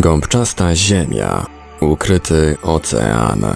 Gąbczasta ziemia, ukryty ocean.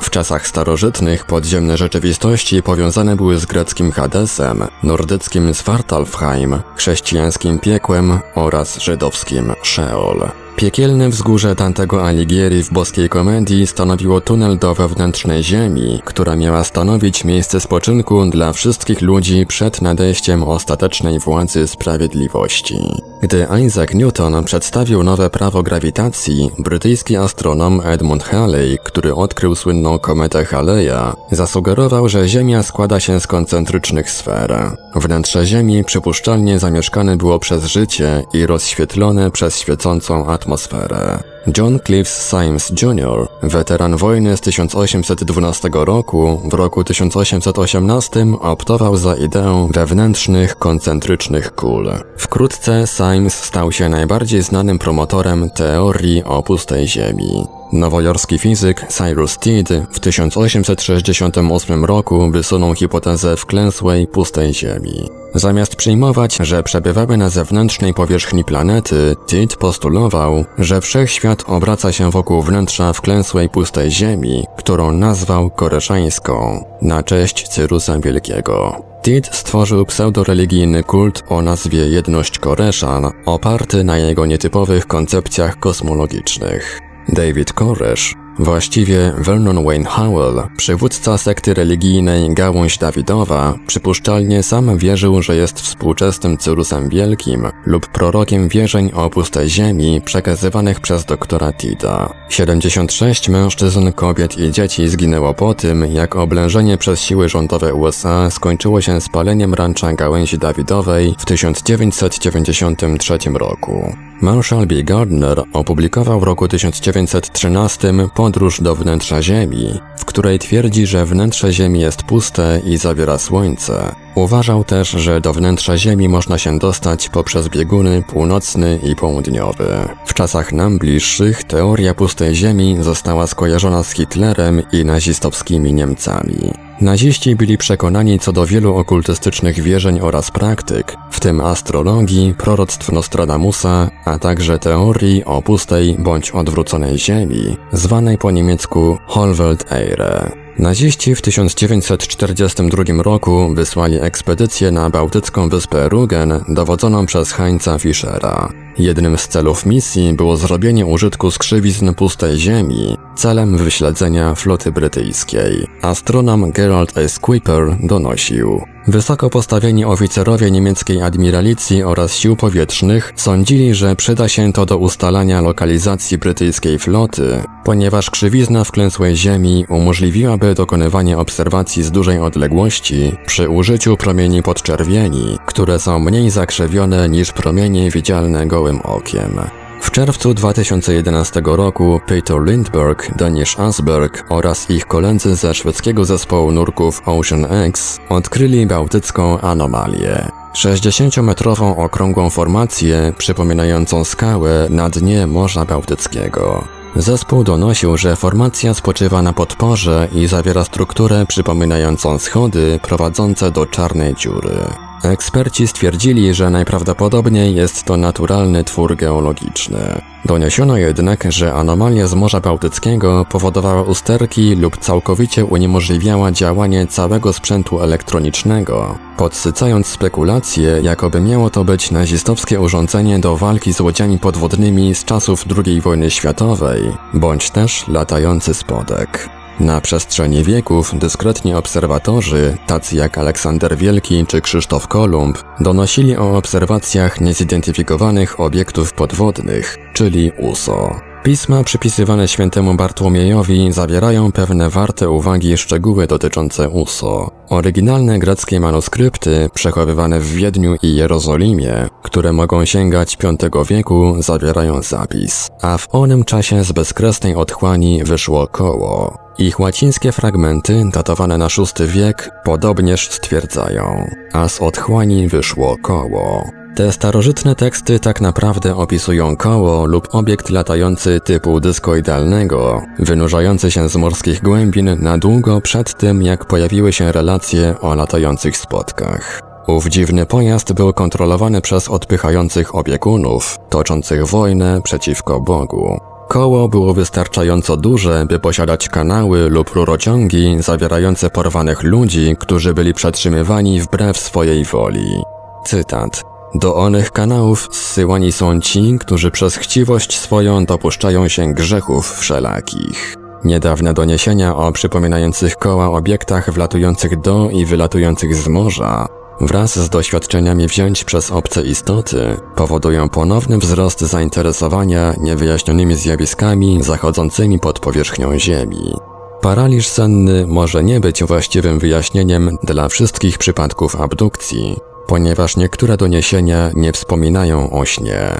W czasach starożytnych podziemne rzeczywistości powiązane były z greckim Hadesem, nordyckim Svartalfheim, chrześcijańskim piekłem oraz żydowskim Sheol. Piekielne wzgórze Dantego Alighieri w boskiej komedii stanowiło tunel do wewnętrznej ziemi, która miała stanowić miejsce spoczynku dla wszystkich ludzi przed nadejściem ostatecznej władzy sprawiedliwości. Gdy Isaac Newton przedstawił nowe prawo grawitacji, brytyjski astronom Edmund Halley, który odkrył słynną kometę Haleya, zasugerował, że Ziemia składa się z koncentrycznych sfer. Wnętrze Ziemi przypuszczalnie zamieszkane było przez życie i rozświetlone przez świecącą atmosferę. John Cliffs Symes Jr., weteran wojny z 1812 roku, w roku 1818 optował za ideę wewnętrznych, koncentrycznych kul. Wkrótce Symes stał się najbardziej znanym promotorem teorii o pustej Ziemi. Nowojorski fizyk Cyrus Teed w 1868 roku wysunął hipotezę wklęsłej pustej Ziemi. Zamiast przyjmować, że przebywamy na zewnętrznej powierzchni planety, Teed postulował, że wszechświat obraca się wokół wnętrza wklęsłej pustej Ziemi, którą nazwał Koreszańską, na cześć Cyrusa Wielkiego. Teed stworzył pseudoreligijny kult o nazwie Jedność Koreszan, oparty na jego nietypowych koncepcjach kosmologicznych. David Koresh, właściwie Vernon Wayne Howell, przywódca sekty religijnej Gałąź Dawidowa, przypuszczalnie sam wierzył, że jest współczesnym Cyrusem Wielkim lub prorokiem wierzeń o pustej ziemi przekazywanych przez doktora Tida. 76 mężczyzn, kobiet i dzieci zginęło po tym, jak oblężenie przez siły rządowe USA skończyło się spaleniem rancza Gałęzi Dawidowej w 1993 roku. Marshall B. Gardner opublikował w roku 1913 Podróż do wnętrza Ziemi, w której twierdzi, że wnętrze Ziemi jest puste i zawiera Słońce. Uważał też, że do wnętrza Ziemi można się dostać poprzez bieguny północny i południowy. W czasach nam bliższych teoria pustej Ziemi została skojarzona z Hitlerem i nazistowskimi Niemcami. Naziści byli przekonani co do wielu okultystycznych wierzeń oraz praktyk, w tym astrologii, proroctw Nostradamusa, a także teorii o pustej bądź odwróconej ziemi, zwanej po niemiecku Holwelt-Eire. Naziści w 1942 roku wysłali ekspedycję na bałtycką wyspę Rugen dowodzoną przez Heinza Fischera. Jednym z celów misji było zrobienie użytku skrzywizn pustej ziemi celem wyśledzenia floty brytyjskiej. Astronom Gerald S. Kuiper donosił. Wysoko postawieni oficerowie niemieckiej admiralicji oraz sił powietrznych sądzili, że przyda się to do ustalania lokalizacji brytyjskiej floty, ponieważ krzywizna wklęsłej ziemi umożliwiłaby dokonywanie obserwacji z dużej odległości przy użyciu promieni podczerwieni, które są mniej zakrzywione niż promienie widzialne gołym okiem. W czerwcu 2011 roku Peter Lindbergh, Danish Asberg oraz ich koledzy ze szwedzkiego zespołu nurków Ocean X odkryli bałtycką anomalię. 60-metrową okrągłą formację przypominającą skałę na dnie Morza Bałtyckiego. Zespół donosił, że formacja spoczywa na podporze i zawiera strukturę przypominającą schody prowadzące do czarnej dziury. Eksperci stwierdzili, że najprawdopodobniej jest to naturalny twór geologiczny. Doniesiono jednak, że anomalia z Morza Bałtyckiego powodowała usterki lub całkowicie uniemożliwiała działanie całego sprzętu elektronicznego, podsycając spekulacje, jakoby miało to być nazistowskie urządzenie do walki z łodziami podwodnymi z czasów II wojny światowej, bądź też latający spodek. Na przestrzeni wieków dyskretni obserwatorzy, tacy jak Aleksander Wielki czy Krzysztof Kolumb, donosili o obserwacjach niezidentyfikowanych obiektów podwodnych, czyli USO. Pisma przypisywane świętemu Bartłomiejowi zawierają pewne warte uwagi szczegóły dotyczące USO. Oryginalne greckie manuskrypty przechowywane w Wiedniu i Jerozolimie, które mogą sięgać V wieku, zawierają zapis, a w onym czasie z bezkresnej otchłani wyszło koło. Ich łacińskie fragmenty, datowane na VI wiek, podobnież stwierdzają, a z otchłani wyszło koło. Te starożytne teksty tak naprawdę opisują koło lub obiekt latający typu dyskoidalnego, wynurzający się z morskich głębin na długo przed tym, jak pojawiły się relacje o latających spotkach. Ów dziwny pojazd był kontrolowany przez odpychających opiekunów, toczących wojnę przeciwko Bogu. Koło było wystarczająco duże, by posiadać kanały lub rurociągi zawierające porwanych ludzi, którzy byli przetrzymywani wbrew swojej woli. Cytat. Do onych kanałów zsyłani są ci, którzy przez chciwość swoją dopuszczają się grzechów wszelakich. Niedawne doniesienia o przypominających koła obiektach wlatujących do i wylatujących z morza wraz z doświadczeniami wziąć przez obce istoty powodują ponowny wzrost zainteresowania niewyjaśnionymi zjawiskami zachodzącymi pod powierzchnią Ziemi. Paraliż senny może nie być właściwym wyjaśnieniem dla wszystkich przypadków abdukcji, ponieważ niektóre doniesienia nie wspominają o śnie.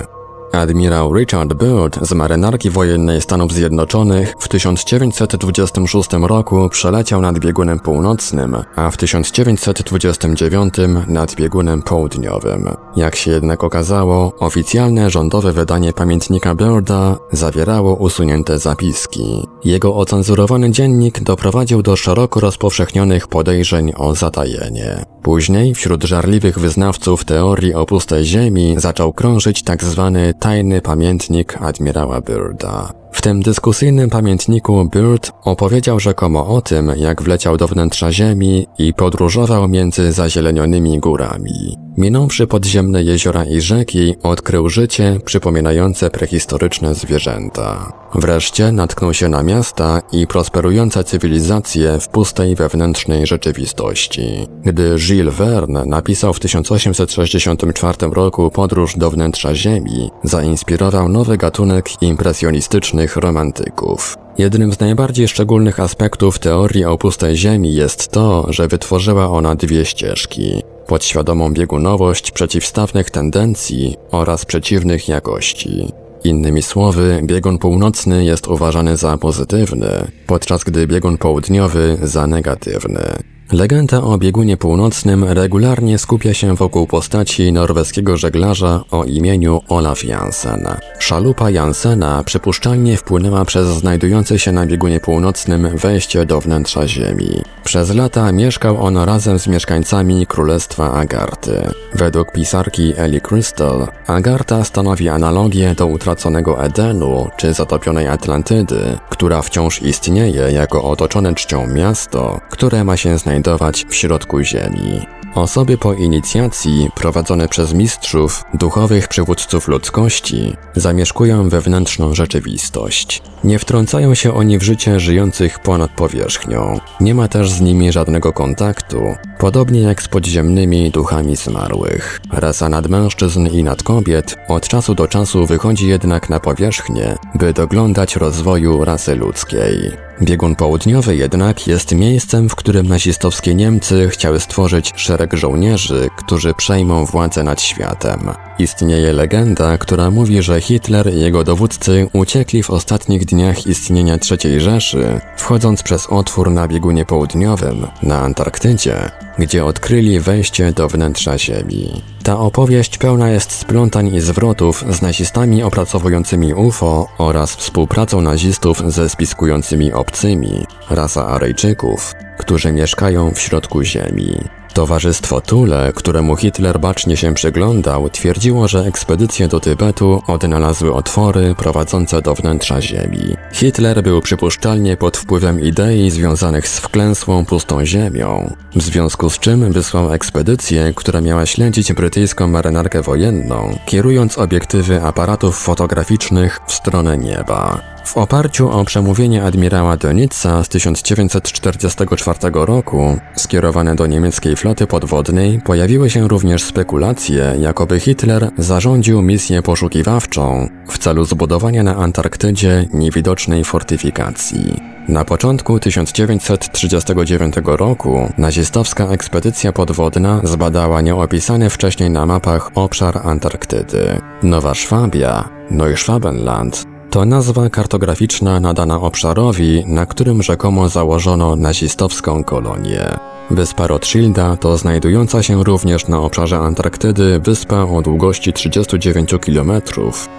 Admirał Richard Byrd z marynarki wojennej Stanów Zjednoczonych w 1926 roku przeleciał nad biegunem północnym, a w 1929 nad biegunem południowym. Jak się jednak okazało, oficjalne rządowe wydanie pamiętnika Byrda zawierało usunięte zapiski. Jego ocenzurowany dziennik doprowadził do szeroko rozpowszechnionych podejrzeń o zatajenie. Później wśród żarliwych wyznawców teorii o pustej ziemi zaczął krążyć. Tak tajny pamiętnik admirała Byrda. W tym dyskusyjnym pamiętniku Byrd opowiedział rzekomo o tym, jak wleciał do wnętrza ziemi i podróżował między zazielenionymi górami. Minąwszy podziemne jeziora i rzeki, odkrył życie przypominające prehistoryczne zwierzęta. Wreszcie natknął się na miasta i prosperujące cywilizacje w pustej wewnętrznej rzeczywistości. Gdy Gilles Verne napisał w 1864 roku Podróż do wnętrza Ziemi, zainspirował nowy gatunek impresjonistycznych romantyków. Jednym z najbardziej szczególnych aspektów teorii o pustej Ziemi jest to, że wytworzyła ona dwie ścieżki podświadomą biegunowość przeciwstawnych tendencji oraz przeciwnych jakości. Innymi słowy, biegun północny jest uważany za pozytywny, podczas gdy biegun południowy za negatywny. Legenda o biegunie północnym regularnie skupia się wokół postaci norweskiego żeglarza o imieniu Olaf Jansen. Szalupa Jansena przypuszczalnie wpłynęła przez znajdujące się na biegunie północnym wejście do wnętrza Ziemi. Przez lata mieszkał on razem z mieszkańcami Królestwa Agarty. Według pisarki Ellie Crystal, Agarta stanowi analogię do utraconego Edenu czy zatopionej Atlantydy, która wciąż istnieje jako otoczone czcią miasto, które ma się znajdować znajdować w środku ziemi. Osoby po inicjacji, prowadzone przez mistrzów, duchowych przywódców ludzkości, zamieszkują wewnętrzną rzeczywistość. Nie wtrącają się oni w życie żyjących ponad powierzchnią. Nie ma też z nimi żadnego kontaktu, podobnie jak z podziemnymi duchami zmarłych. Rasa nadmężczyzn i nadkobiet od czasu do czasu wychodzi jednak na powierzchnię, by doglądać rozwoju rasy ludzkiej. Biegun południowy jednak jest miejscem, w którym nazistowskie Niemcy chciały stworzyć szereg żołnierzy, którzy przejmą władzę nad światem. Istnieje legenda, która mówi, że Hitler i jego dowódcy uciekli w ostatnich dniach istnienia III Rzeszy, wchodząc przez otwór na biegunie południowym, na Antarktydzie, gdzie odkryli wejście do wnętrza Ziemi. Ta opowieść pełna jest splątań i zwrotów z nazistami opracowującymi UFO oraz współpracą nazistów ze spiskującymi obcymi, rasa Aryjczyków, którzy mieszkają w środku Ziemi. Towarzystwo Tule, któremu Hitler bacznie się przyglądał, twierdziło, że ekspedycje do Tybetu odnalazły otwory prowadzące do wnętrza Ziemi. Hitler był przypuszczalnie pod wpływem idei związanych z wklęsłą pustą ziemią, w związku z czym wysłał ekspedycję, która miała śledzić brytyjską marynarkę wojenną, kierując obiektywy aparatów fotograficznych w stronę nieba. W oparciu o przemówienie admirała Dönitza z 1944 roku, skierowane do niemieckiej floty podwodnej, pojawiły się również spekulacje, jakoby Hitler zarządził misję poszukiwawczą w celu zbudowania na Antarktydzie niewidocznej fortyfikacji. Na początku 1939 roku nazistowska ekspedycja podwodna zbadała nieopisany wcześniej na mapach obszar Antarktydy. Nowa Szwabia, Neuschwabenland, to nazwa kartograficzna nadana obszarowi, na którym rzekomo założono nazistowską kolonię. Wyspa Rothschilda to znajdująca się również na obszarze Antarktydy wyspa o długości 39 km,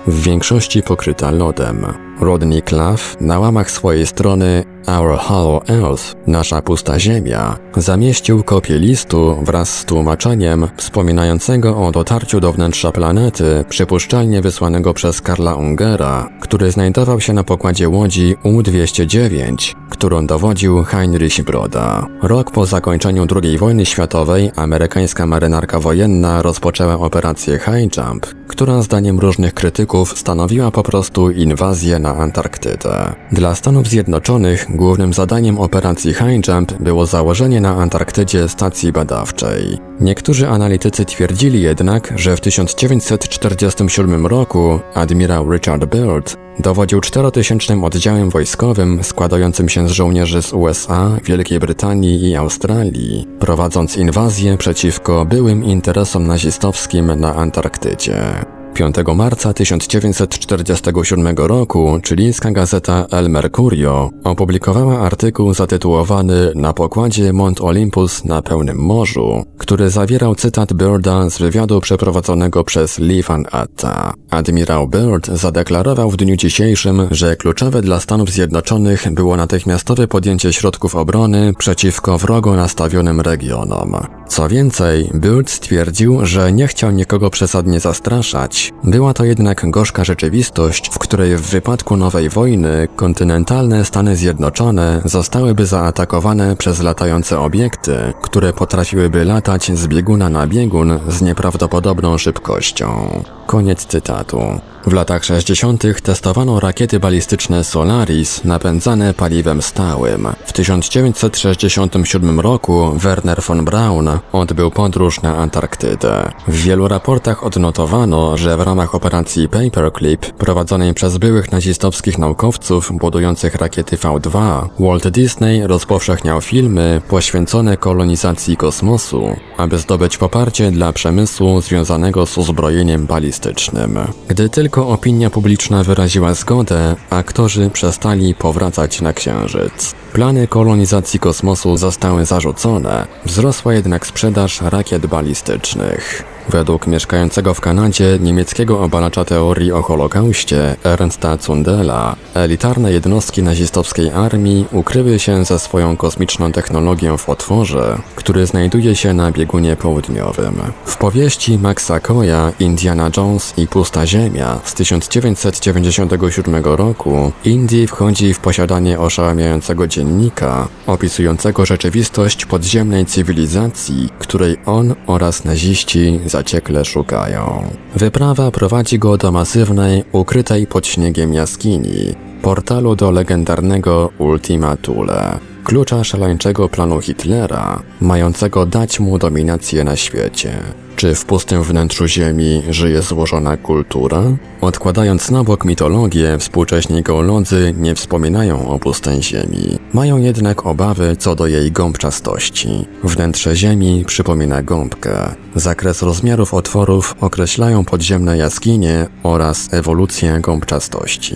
w większości pokryta lodem. Rodney Clough na łamach swojej strony Our Hollow Earth, Nasza Pusta Ziemia, zamieścił kopię listu wraz z tłumaczeniem wspominającego o dotarciu do wnętrza planety, przypuszczalnie wysłanego przez Karla Ungera, który znajdował się na pokładzie łodzi U-209, którą dowodził Heinrich Broda. Rok po zakończeniu II wojny światowej amerykańska marynarka wojenna rozpoczęła operację High Jump, która zdaniem różnych krytyków stanowiła po prostu inwazję na Antarktydę. Dla Stanów Zjednoczonych głównym zadaniem operacji High Jump było założenie na Antarktydzie stacji badawczej. Niektórzy analitycy twierdzili jednak, że w 1947 roku admirał Richard Byrd dowodził czterotysięcznym oddziałem wojskowym składającym się z żołnierzy z USA, Wielkiej Brytanii i Australii, prowadząc inwazję przeciwko byłym interesom nazistowskim na Antarktydzie. 5 marca 1947 roku chilijska gazeta El Mercurio opublikowała artykuł zatytułowany Na pokładzie Mont Olympus na pełnym morzu, który zawierał cytat Birda z wywiadu przeprowadzonego przez Lee Van Atta. Admirał Bird zadeklarował w dniu dzisiejszym, że kluczowe dla Stanów Zjednoczonych było natychmiastowe podjęcie środków obrony przeciwko wrogo nastawionym regionom. Co więcej, Bird stwierdził, że nie chciał nikogo przesadnie zastraszać. Była to jednak gorzka rzeczywistość, w której w wypadku nowej wojny kontynentalne Stany Zjednoczone zostałyby zaatakowane przez latające obiekty, które potrafiłyby latać z bieguna na biegun z nieprawdopodobną szybkością. Koniec cytatu. W latach 60. testowano rakiety balistyczne Solaris napędzane paliwem stałym. W 1967 roku Werner von Braun odbył podróż na Antarktydę. W wielu raportach odnotowano, że w ramach operacji Paperclip prowadzonej przez byłych nazistowskich naukowców budujących rakiety V2 Walt Disney rozpowszechniał filmy poświęcone kolonizacji kosmosu, aby zdobyć poparcie dla przemysłu związanego z uzbrojeniem balistycznym. Gdy tylko opinia publiczna wyraziła zgodę, aktorzy przestali powracać na Księżyc. Plany kolonizacji kosmosu zostały zarzucone, wzrosła jednak sprzedaż rakiet balistycznych. Według mieszkającego w Kanadzie niemieckiego obalacza teorii o Holokauście Ernsta Zundela, elitarne jednostki nazistowskiej armii ukryły się ze swoją kosmiczną technologią w otworze, który znajduje się na biegunie południowym. W powieści Maxa Koya Indiana Jones i Pusta Ziemia z 1997 roku Indy wchodzi w posiadanie oszałamiającego dziennika opisującego rzeczywistość podziemnej cywilizacji, której on oraz naziści zaciekle szukają. Wyprawa prowadzi go do masywnej, ukrytej pod śniegiem jaskini, portalu do legendarnego Ultima Thule, klucza szaleńczego planu Hitlera, mającego dać mu dominację na świecie. Czy w pustym wnętrzu Ziemi żyje złożona kultura? Odkładając na bok mitologię, współcześni geolodzy nie wspominają o pustej Ziemi. Mają jednak obawy co do jej gąbczastości. Wnętrze Ziemi przypomina gąbkę. Zakres rozmiarów otworów określają podziemne jaskinie oraz ewolucję gąbczastości.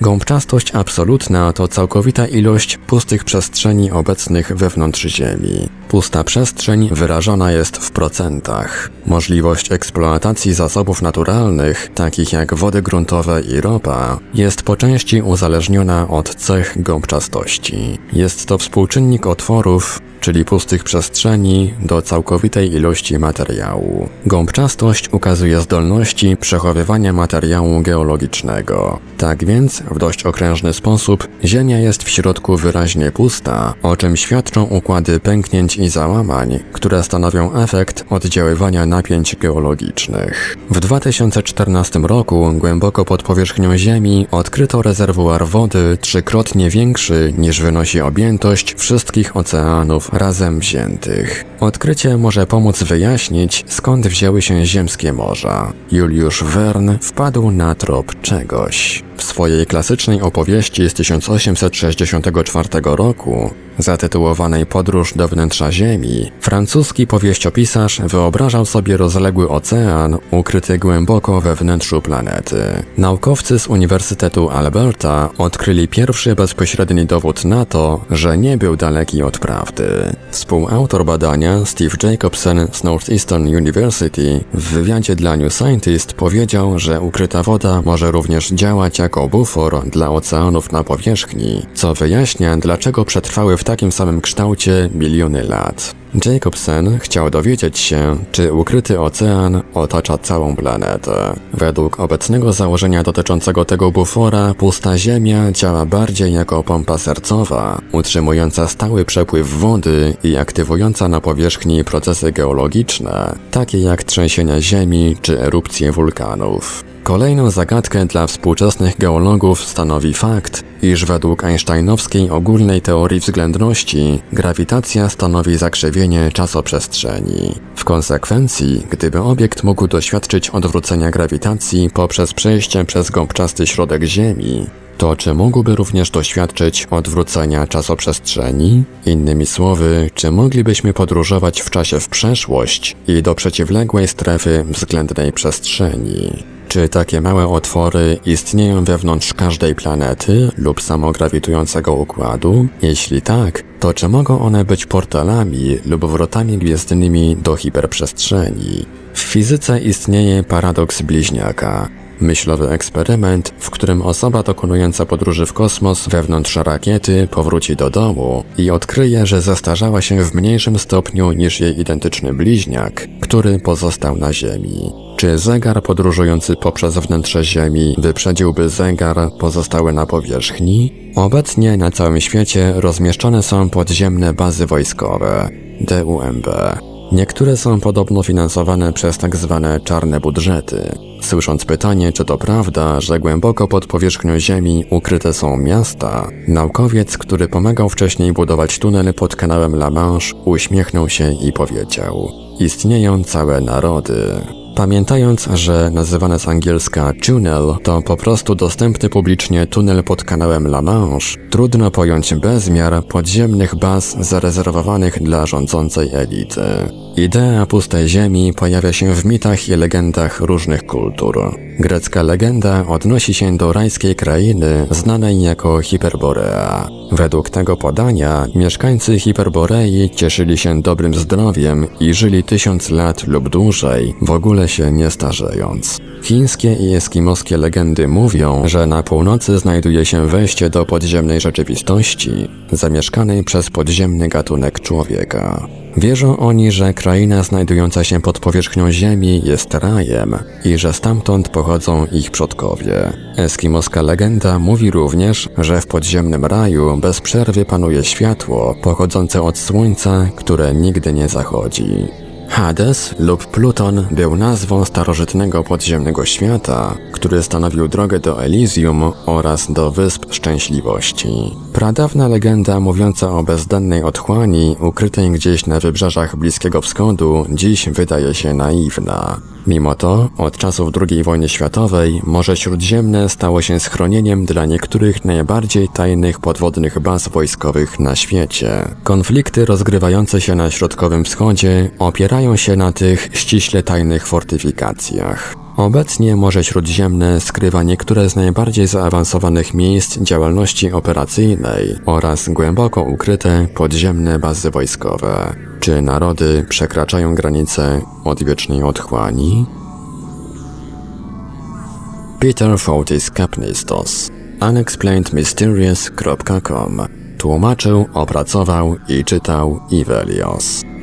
Gąbczastość absolutna to całkowita ilość pustych przestrzeni obecnych wewnątrz Ziemi. Pusta przestrzeń wyrażona jest w procentach. Możliwość eksploatacji zasobów naturalnych, takich jak wody gruntowe i ropa, jest po części uzależniona od cech gąbczastości. Jest to współczynnik otworów, czyli pustych przestrzeni, do całkowitej ilości materiału. Gąbczastość ukazuje zdolności przechowywania materiału geologicznego. Tak więc, w dość okrężny sposób, Ziemia jest w środku wyraźnie pusta, o czym świadczą układy pęknięć i załamań, które stanowią efekt oddziaływania napięć geologicznych. W 2014 roku głęboko pod powierzchnią Ziemi odkryto rezerwuar wody trzykrotnie większy niż wynosi objętość wszystkich oceanów razem wziętych. Odkrycie może pomóc wyjaśnić, skąd wzięły się ziemskie morza. Juliusz Verne wpadł na trop czegoś. W swojej klasycznej opowieści z 1864 roku, zatytułowanej Podróż do wnętrza Ziemi, francuski powieściopisarz wyobrażał sobie rozległy ocean ukryty głęboko we wnętrzu planety. Naukowcy z Uniwersytetu Alberta odkryli pierwszy bezpośredni dowód na to, że nie był daleki od prawdy. Współautor badania Steve Jacobson z Northeastern University w wywiadzie dla New Scientist powiedział, że ukryta woda może również działać jako bufor dla oceanów na powierzchni, co wyjaśnia, dlaczego przetrwały w takim samym kształcie miliony lat. Jacobsen chciał dowiedzieć się, czy ukryty ocean otacza całą planetę. Według obecnego założenia dotyczącego tego bufora, pusta Ziemia działa bardziej jako pompa sercowa, utrzymująca stały przepływ wody i aktywująca na powierzchni procesy geologiczne, takie jak trzęsienia ziemi czy erupcje wulkanów. Kolejną zagadkę dla współczesnych geologów stanowi fakt, iż według einsteinowskiej ogólnej teorii względności grawitacja stanowi zakrzywienie czasoprzestrzeni. W konsekwencji, gdyby obiekt mógł doświadczyć odwrócenia grawitacji poprzez przejście przez gąbczasty środek Ziemi, to czy mógłby również doświadczyć odwrócenia czasoprzestrzeni? Innymi słowy, czy moglibyśmy podróżować w czasie w przeszłość i do przeciwległej strefy względnej przestrzeni? Czy takie małe otwory istnieją wewnątrz każdej planety lub samograwitującego układu? Jeśli tak, to czy mogą one być portalami lub wrotami gwiezdnymi do hiperprzestrzeni? W fizyce istnieje paradoks bliźniaka. Myślowy eksperyment, w którym osoba dokonująca podróży w kosmos wewnątrz rakiety powróci do domu i odkryje, że zestarzała się w mniejszym stopniu niż jej identyczny bliźniak, który pozostał na Ziemi. Czy zegar podróżujący poprzez wnętrze Ziemi wyprzedziłby zegar pozostały na powierzchni? Obecnie na całym świecie rozmieszczone są podziemne bazy wojskowe DUMB. Niektóre są podobno finansowane przez tak zwane czarne budżety. Słysząc pytanie, czy to prawda, że głęboko pod powierzchnią Ziemi ukryte są miasta, naukowiec, który pomagał wcześniej budować tunel pod kanałem La Manche, uśmiechnął się i powiedział: Istnieją całe narody. Pamiętając, że nazywane z angielska tunnel to po prostu dostępny publicznie tunel pod kanałem La Manche, trudno pojąć bezmiar podziemnych baz zarezerwowanych dla rządzącej elity. Idea pustej ziemi pojawia się w mitach i legendach różnych kultur. Grecka legenda odnosi się do rajskiej krainy znanej jako Hiperborea. Według tego podania mieszkańcy Hiperborei cieszyli się dobrym zdrowiem i żyli tysiąc lat lub dłużej, w ogóle się nie starzejąc. Chińskie i eskimoskie legendy mówią, że na północy znajduje się wejście do podziemnej rzeczywistości, zamieszkanej przez podziemny gatunek człowieka. Wierzą oni, że kraina znajdująca się pod powierzchnią Ziemi jest rajem i że stamtąd pochodzą ich przodkowie. Eskimoska legenda mówi również, że w podziemnym raju bez przerwy panuje światło pochodzące od słońca, które nigdy nie zachodzi. Hades lub Pluton był nazwą starożytnego podziemnego świata, który stanowił drogę do Elysium oraz do Wysp Szczęśliwości. Pradawna legenda mówiąca o bezdennej otchłani ukrytej gdzieś na wybrzeżach Bliskiego Wschodu dziś wydaje się naiwna. Mimo to, od czasów II wojny światowej Morze Śródziemne stało się schronieniem dla niektórych najbardziej tajnych podwodnych baz wojskowych na świecie. Konflikty rozgrywające się na Środkowym Wschodzie opierają się na tych ściśle tajnych fortyfikacjach. Obecnie Morze Śródziemne skrywa niektóre z najbardziej zaawansowanych miejsc działalności operacyjnej oraz głęboko ukryte podziemne bazy wojskowe. Czy narody przekraczają granice odwiecznej otchłani? Peter Fotis Kapnistos unexplainedmysterious.com Tłumaczył, opracował i czytał Ivelios.